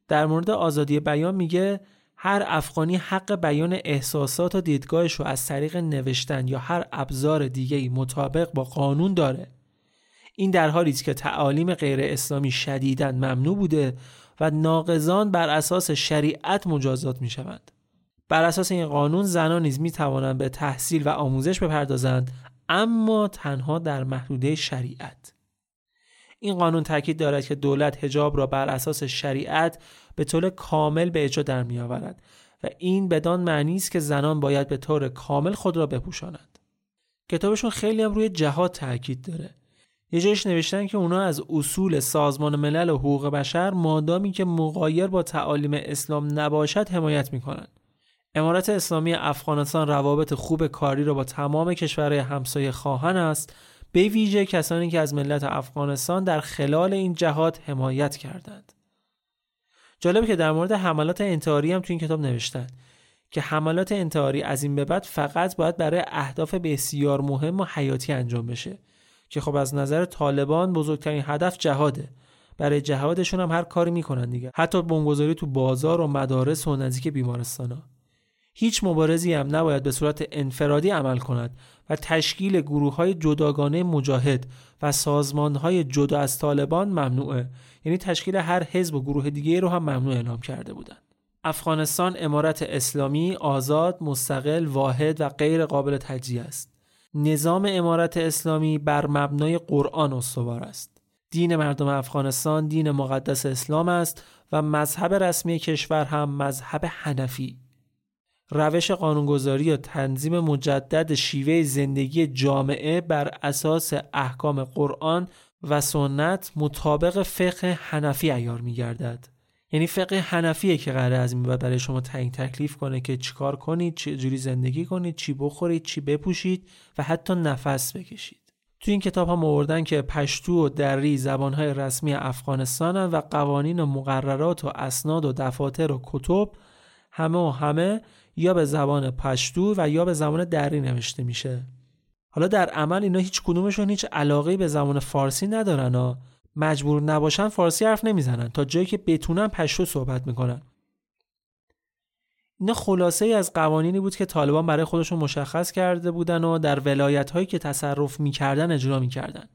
در مورد آزادی بیان میگه هر افغانی حق بیان احساسات و دیدگاهش رو از طریق نوشتن یا هر ابزار دیگه مطابق با قانون داره این در حالی است که تعالیم غیر اسلامی شدیداً ممنوع بوده و ناقضان بر اساس شریعت مجازات می شوند. بر اساس این قانون زنان نیز می توانند به تحصیل و آموزش بپردازند اما تنها در محدوده شریعت. این قانون تاکید دارد که دولت حجاب را بر اساس شریعت به طور کامل به اجرا در می آورد و این بدان معنی است که زنان باید به طور کامل خود را بپوشانند. کتابشون خیلی هم روی جهاد تاکید داره. یه جایش نوشتن که اونا از اصول سازمان ملل و حقوق بشر مادامی که مقایر با تعالیم اسلام نباشد حمایت می‌کنند. امارت اسلامی افغانستان روابط خوب کاری را با تمام کشورهای همسایه خواهان است به ویژه کسانی که از ملت افغانستان در خلال این جهاد حمایت کردند. جالبه که در مورد حملات انتحاری هم تو این کتاب نوشتن که حملات انتحاری از این به بعد فقط باید برای اهداف بسیار مهم و حیاتی انجام بشه که خب از نظر طالبان بزرگترین هدف جهاده برای جهادشون هم هر کاری می‌کنن دیگه حتی بمبگذاری تو بازار و مدارس و نزدیک بیمارستان ها. هیچ مبارزی هم نباید به صورت انفرادی عمل کند و تشکیل گروه های جداگانه مجاهد و سازمان های جدا از طالبان ممنوعه یعنی تشکیل هر حزب و گروه دیگه رو هم ممنوع اعلام کرده بودند. افغانستان امارت اسلامی آزاد، مستقل، واحد و غیر قابل تجزیه است. نظام امارت اسلامی بر مبنای قرآن استوار است. دین مردم افغانستان دین مقدس اسلام است و مذهب رسمی کشور هم مذهب حنفی روش قانونگذاری یا تنظیم مجدد شیوه زندگی جامعه بر اساس احکام قرآن و سنت مطابق فقه حنفی ایار می گردد. یعنی فقه حنفیه که قراره از این برای شما تعیین تکلیف کنه که چیکار کنید چه جوری زندگی کنید چی بخورید چی بپوشید و حتی نفس بکشید تو این کتاب هم آوردن که پشتو و دری زبانهای رسمی افغانستان و قوانین و مقررات و اسناد و دفاتر و کتب همه و همه یا به زبان پشتو و یا به زبان دری نوشته میشه. حالا در عمل اینا هیچ کدومشون هیچ علاقه به زبان فارسی ندارن ها. مجبور نباشن فارسی حرف نمی‌زنن تا جایی که بتونن پشتو صحبت می‌کنن. اینا خلاصه ای از قوانینی بود که طالبان برای خودشون مشخص کرده بودن و در ولایت هایی که تصرف می‌کردن اجرا می‌کردن.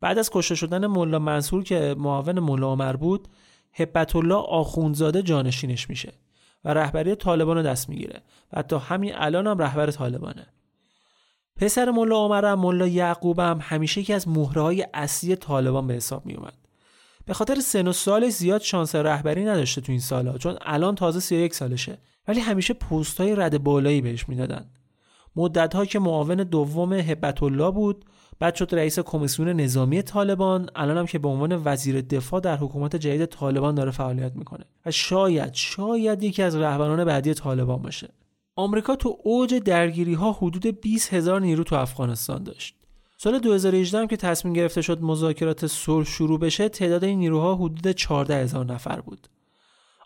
بعد از کشته شدن ملا منصور که معاون ملا عمر بود هبت الله آخوندزاده جانشینش میشه. و رهبری طالبان رو دست می‌گیره و تا همین الان هم رهبر طالبانه پسر ملا عمر هم ملا یعقوب هم همیشه یکی از مهره های اصلی طالبان به حساب می اومد. به خاطر سن و سالش زیاد شانس رهبری نداشته تو این سالا چون الان تازه 31 سالشه ولی همیشه پست های رد بالایی بهش می‌دادن. مدت که معاون دوم هبت الله بود بعد شد رئیس کمیسیون نظامی طالبان الان هم که به عنوان وزیر دفاع در حکومت جدید طالبان داره فعالیت می‌کنه و شاید شاید یکی از رهبران بعدی طالبان باشه آمریکا تو اوج درگیری ها حدود 20 هزار نیرو تو افغانستان داشت. سال 2018 هم که تصمیم گرفته شد مذاکرات صلح شروع بشه تعداد این نیروها حدود 14 هزار نفر بود.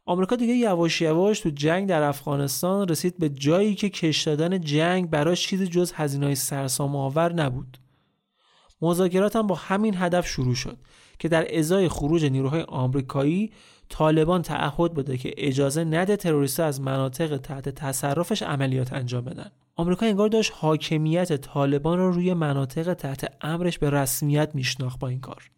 آمریکا دیگه یواش یواش تو جنگ در افغانستان رسید به جایی که کش دادن جنگ براش چیزی جز هزینه‌های سرسام آور نبود. مذاکرات هم با همین هدف شروع شد که در ازای خروج نیروهای آمریکایی طالبان تعهد بده که اجازه نده تروریست از مناطق تحت تصرفش عملیات انجام بدن. آمریکا انگار داشت حاکمیت طالبان رو روی مناطق تحت امرش به رسمیت میشناخت با این کار.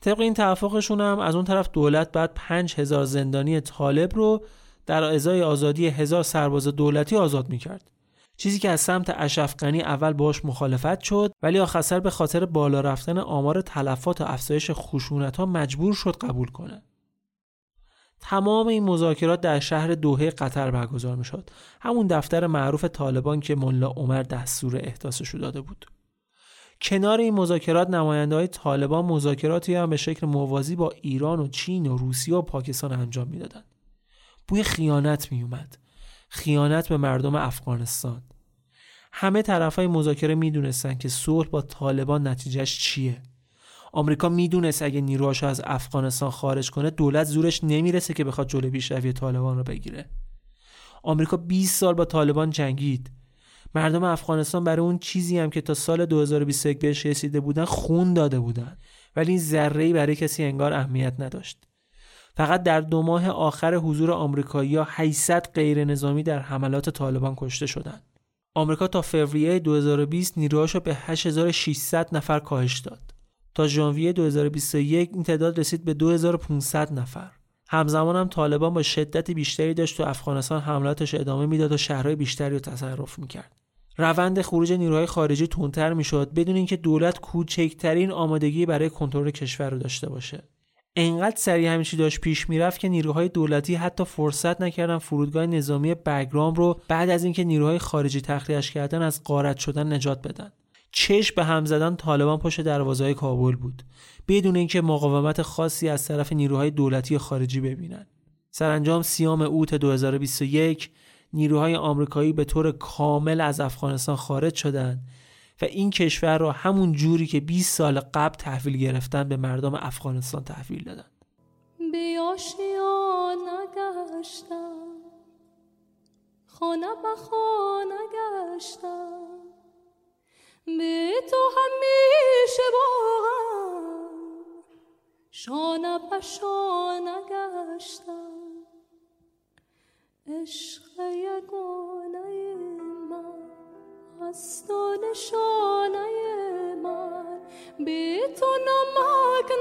طبق این توافقشون هم از اون طرف دولت بعد 5000 زندانی طالب رو در ازای آزادی هزار سرباز دولتی آزاد می‌کرد. چیزی که از سمت اشرف اول باش مخالفت شد ولی آخر به خاطر بالا رفتن آمار تلفات و افزایش خشونت ها مجبور شد قبول کنه. تمام این مذاکرات در شهر دوحه قطر برگزار می شد همون دفتر معروف طالبان که ملا عمر دستور احداثش داده بود. کنار این مذاکرات نماینده های طالبان مذاکراتی هم به شکل موازی با ایران و چین و روسیه و پاکستان انجام می‌دادند. بوی خیانت می اومد خیانت به مردم افغانستان. همه طرف های مذاکره می‌دونستن که صلح با طالبان نتیجهش چیه. آمریکا می‌دونست اگه نیروهاش از افغانستان خارج کنه دولت زورش نمی‌رسه که بخواد جلوی پیشروی طالبان رو بگیره. آمریکا 20 سال با طالبان جنگید. مردم افغانستان برای اون چیزی هم که تا سال 2021 بهش رسیده بودن خون داده بودن. ولی این ذره برای کسی انگار اهمیت نداشت. فقط در دو ماه آخر حضور آمریکایی‌ها 800 غیر نظامی در حملات طالبان کشته شدند. آمریکا تا فوریه 2020 نیروهاش به 8600 نفر کاهش داد. تا ژانویه 2021 این تعداد رسید به 2500 نفر. همزمان هم طالبان با شدت بیشتری داشت تو افغانستان حملاتش ادامه می‌داد و شهرهای بیشتری رو تصرف می‌کرد. روند خروج نیروهای خارجی تندتر می‌شد بدون اینکه دولت کوچکترین آمادگی برای کنترل کشور رو داشته باشه. انقدر سریع همیشه داشت پیش می‌رفت که نیروهای دولتی حتی فرصت نکردن فرودگاه نظامی بگرام رو بعد از اینکه نیروهای خارجی تخلیهش کردن از غارت شدن نجات بدن. چش به هم زدن طالبان پشت دروازه کابل بود. بدون اینکه مقاومت خاصی از طرف نیروهای دولتی خارجی ببینند سرانجام سیام اوت 2021 نیروهای آمریکایی به طور کامل از افغانستان خارج شدند. و این کشور را همون جوری که 20 سال قبل تحویل گرفتن به مردم افغانستان تحویل دادند. نگشتم. خانه به خانه گشتم به تو همیشه باغم. شانه به شانه گشتم عشق یگانه هستان شانه من. به تو نمک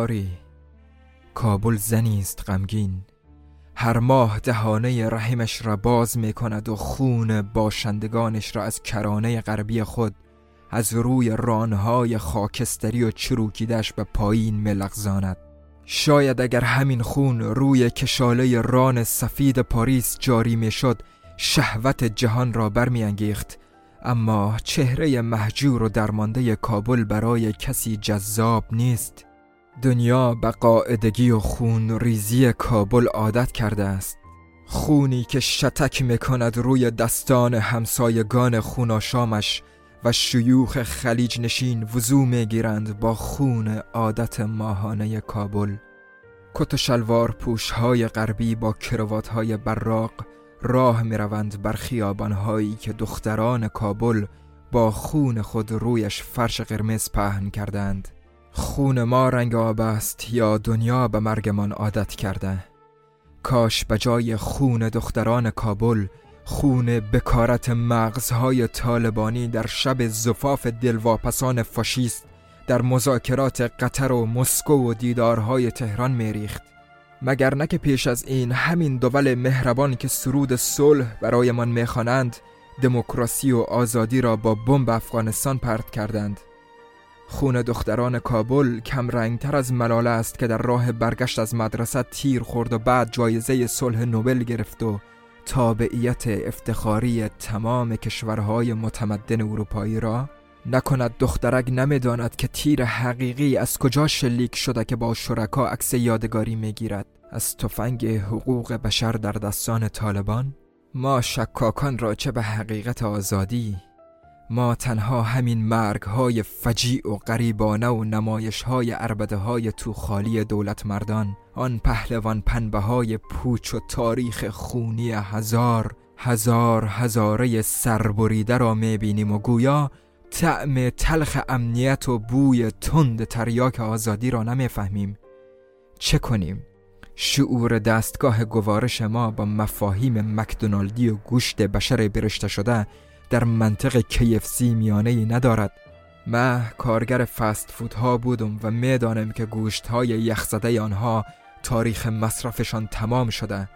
آری کابل زنی است غمگین. هر ماه دهانه رحمش را باز می کند و خون باشندگانش را از کرانه غربی خود از روی رانهای خاکستری و چروکیدش به پایین ملغزاند شاید اگر همین خون روی کشاله ران سفید پاریس جاری می شد شهوت جهان را برمیانگیخت. اما چهره محجور و درمانده کابل برای کسی جذاب نیست. دنیا به قاعدگی و خون ریزی کابل عادت کرده است. خونی که شتک می‌کند روی دستان همسایگان خوناشامش و شیوخ خلیج نشین وضوع می‌گیرند با خون عادت ماهانه کابل. کت و شلوار پوش های غربی با کروات های براق راه می روند بر خیابان هایی که دختران کابل با خون خود رویش فرش قرمز پهن کردند. خون ما رنگ آب است یا دنیا به مرگمان عادت کرده؟ کاش به جای خون دختران کابل خون بکارت مغزهای طالبانی در شب زفاف دلواپسان فاشیست در مذاکرات قطر و مسکو و دیدارهای تهران میریخت. مگر نه که پیش از این همین دول مهربان که سرود صلح برایمان می‌خوانند دموکراسی و آزادی را با بمب افغانستان پرت کردند؟ خون دختران کابل کم رنگتر از ملاله است که در راه برگشت از مدرسه تیر خورد و بعد جایزه صلح نوبل گرفت و تابعیت افتخاری تمام کشورهای متمدن اروپایی را نکند. دخترک نمی‌داند که تیر حقیقی از کجا شلیک شده که با شرکا عکس یادگاری می‌گیرد. از تفنگ حقوق بشر در دستان طالبان ما شکاکان را چه به حقیقت آزادی ما تنها همین مرگ های فجیع و غریبانه و نمایش های عربده های تو خالی دولت مردان آن پهلوان پنبه های پوچ و تاریخ خونی هزار هزار هزاره سربریده را می‌بینیم و گویا طعم تلخ امنیت و بوی تند تریاک آزادی را نمی‌فهمیم چه کنیم؟ شعور دستگاه گوارش ما با مفاهیم مکدونالدی و گوشت بشر برشته شده در منطق KFC میانه ندارد. من کارگر فست فود ها بودم و می‌دانم که گوشت های یخزده آنها تاریخ مصرفشان تمام شده.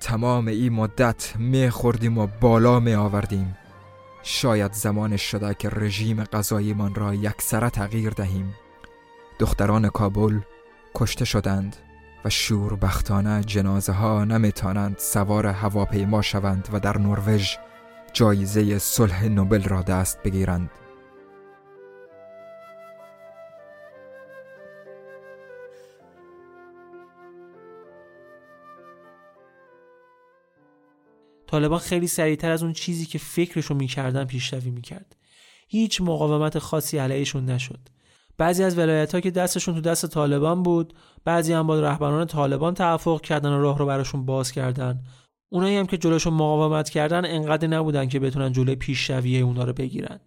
تمام این مدت می خوردیم و بالا می آوردیم شاید زمانش شده که رژیم من را یکسره تغییر دهیم. دختران کابل کشته شدند و شوربختانه جنازه ها نمیتانند سوار هواپیما شوند و در نروژ جایزه صلح نوبل را دست بگیرند. طالبان خیلی سریعتر از اون چیزی که فکرشو می‌کردن پیشروی می‌کرد. هیچ مقاومت خاصی علیهشون نشد. بعضی از ولایت ها که دستشون تو دست طالبان بود بعضی هم با رهبران طالبان توافق کردن و راه رو براشون باز کردن. اونایی هم که جلوشون مقاومت کردن انقدر نبودن که بتونن جلوی پیشروی اونا رو بگیرن.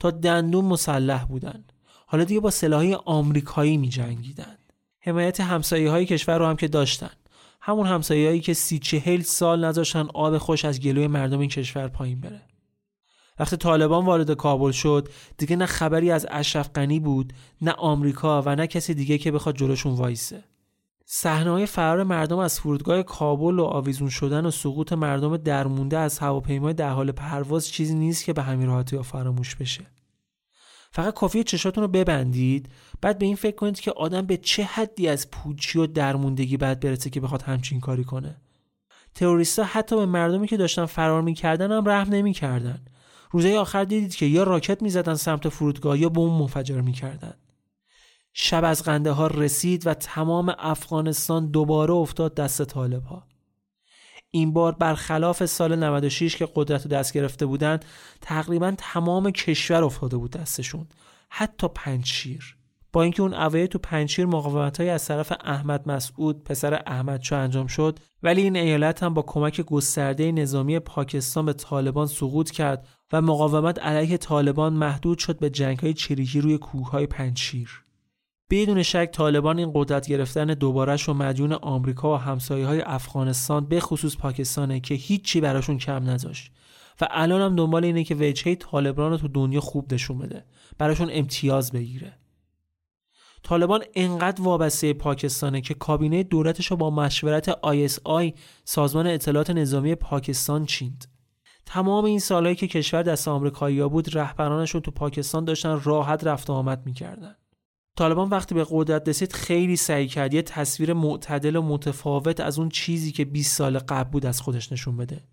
تا دندون مسلح بودن. حالا دیگه با سلاحی آمریکایی می جنگیدن حمایت همسایه های کشور رو هم که داشتن. همون همسایه هایی که سی چهل سال نذاشتن آب خوش از گلوی مردم این کشور پایین بره. وقتی طالبان وارد کابل شد دیگه نه خبری از اشرف غنی بود نه آمریکا و نه کسی دیگه که بخواد جلوشون وایسه. صحنه‌های فرار مردم از فرودگاه کابل و آویزون شدن و سقوط مردم درمونده از هواپیمای در حال پرواز چیزی نیست که به همین راحتی فراموش بشه. فقط کافیه چشاتون رو ببندید بعد به این فکر کنید که آدم به چه حدی از پوچی و درموندگی بعد برسه که بخواد همچین کاری کنه. تروریستا حتی به مردمی که داشتن فرار می‌کردن هم رحم نمی‌کردن. روزهای آخر دیدید که یا راکت می‌زدن سمت فرودگاه یا بمب منفجر می‌کردن. شب از ها رسید و تمام افغانستان دوباره افتاد دست طالب ها. این بار برخلاف سال 96 که قدرت رو دست گرفته بودند تقریبا تمام کشور افتاده بود دستشون حتی پنجشیر با اینکه اون اوایل تو پنجشیر مقاومت های از طرف احمد مسعود پسر احمد شا انجام شد ولی این ایالت هم با کمک گسترده نظامی پاکستان به طالبان سقوط کرد و مقاومت علیه طالبان محدود شد به جنگ های چریکی روی کوه های پنجشیر بدون شک طالبان این قدرت گرفتن دوبارش و مدیون آمریکا و همسایه های افغانستان به خصوص پاکستانه که هیچی براشون کم نذاشت و الان هم دنبال اینه که وجهه طالبان رو تو دنیا خوب نشون بده براشون امتیاز بگیره طالبان انقدر وابسته پاکستانه که کابینه دولتش رو با مشورت ISI سازمان اطلاعات نظامی پاکستان چیند. تمام این سالهایی که کشور دست آمریکایی بود رهبرانشون تو پاکستان داشتن راحت رفت و آمد می‌کردن. طالبان وقتی به قدرت رسید خیلی سعی کرد یه تصویر معتدل و متفاوت از اون چیزی که 20 سال قبل بود از خودش نشون بده.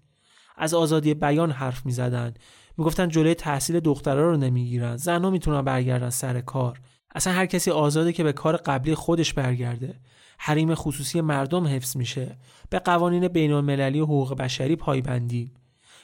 از آزادی بیان حرف می زدن. می‌گفتن جلوی تحصیل دخترها رو نمی‌گیرن. زنها می‌تونن برگردن سر کار. اصلا هر کسی آزاده که به کار قبلی خودش برگرده. حریم خصوصی مردم حفظ میشه. به قوانین بین المللی و حقوق بشری پایبندی.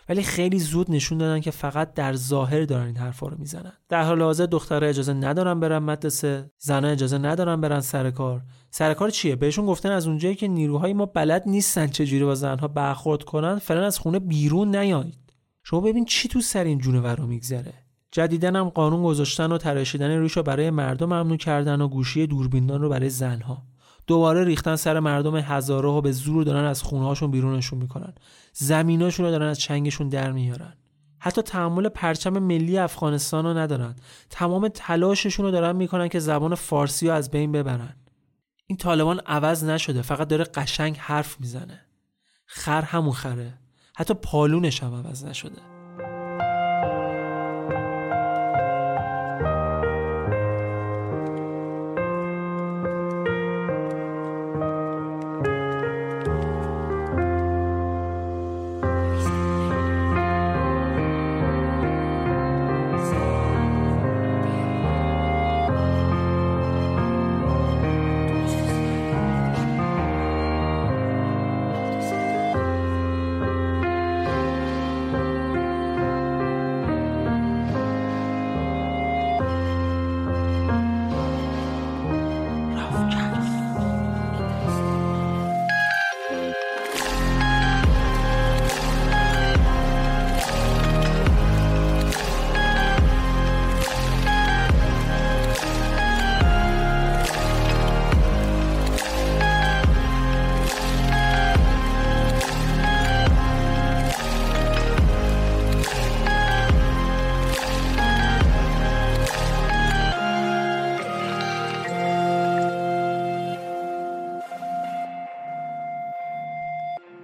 ولی خیلی زود نشون دادن که فقط در ظاهر دارن این حرفا رو می‌زنن. در حال حاضر دخترها اجازه ندارن برن مدرسه زنها اجازه ندارن برن سر کار. سر کار چیه؟ بهشون گفتن از اونجایی که نیروهای ما بلد نیستن چجوری با زنها برخورد کنن فعلا از خونه بیرون نیایید. شما ببین چی تو سر این جونورا میگذره. جدیدن هم قانون گذاشتن و تراشیدن ریش رو برای مردم ممنوع کردن و گوشی دوربیندان رو برای زنها. دوباره ریختن سر مردم هزاره ها به زور دارن از خونهاشون بیرونشون می‌کنن. زمیناشون رو دارن از چنگشون در میارن. حتی تحمل پرچم ملی افغانستان رو ندارن. تمام تلاششون رو دارن می‌کنن که زبان فارسی رو از بین ببرن. این طالبان عوض نشده فقط داره قشنگ حرف می‌زنه. خر همون خره. حتی پالونش هم عوض نشده.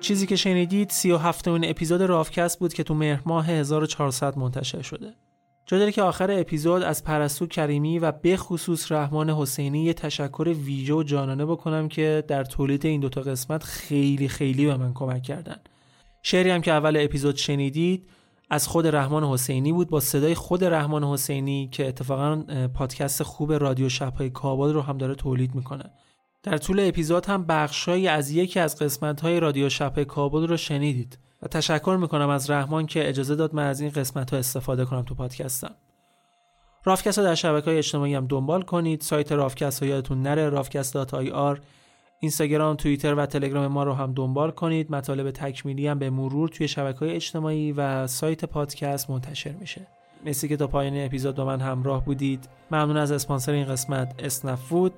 چیزی که شنیدید 37 امین اپیزود رافکست بود که تو مهر ماه 1400 منتشر شده. جا که آخر اپیزود از پرستو کریمی و به خصوص رحمان حسینی یه تشکر ویژه و جانانه بکنم که در تولید این دوتا قسمت خیلی خیلی به من کمک کردن. شعری هم که اول اپیزود شنیدید از خود رحمان حسینی بود با صدای خود رحمان حسینی که اتفاقا پادکست خوب رادیو شبهای کابل رو هم داره تولید می‌کنه. در طول اپیزود هم بخشهایی از یکی از قسمت‌های رادیو شب کابل رو شنیدید و تشکر می‌کنم از رحمان که اجازه داد من از این قسمت ها استفاده کنم تو پادکستم. رافکست در شبکه های اجتماعی هم دنبال کنید. سایت رافکست رو یادتون نره رافکست اینستاگرام توییتر و تلگرام ما رو هم دنبال کنید. مطالب تکمیلی هم به مرور توی شبکه های اجتماعی و سایت پادکست منتشر میشه. مرسی که تا پایان اپیزود با من همراه بودید. ممنون از اسپانسر این قسمت اسنفود.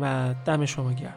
و دم شما گرم.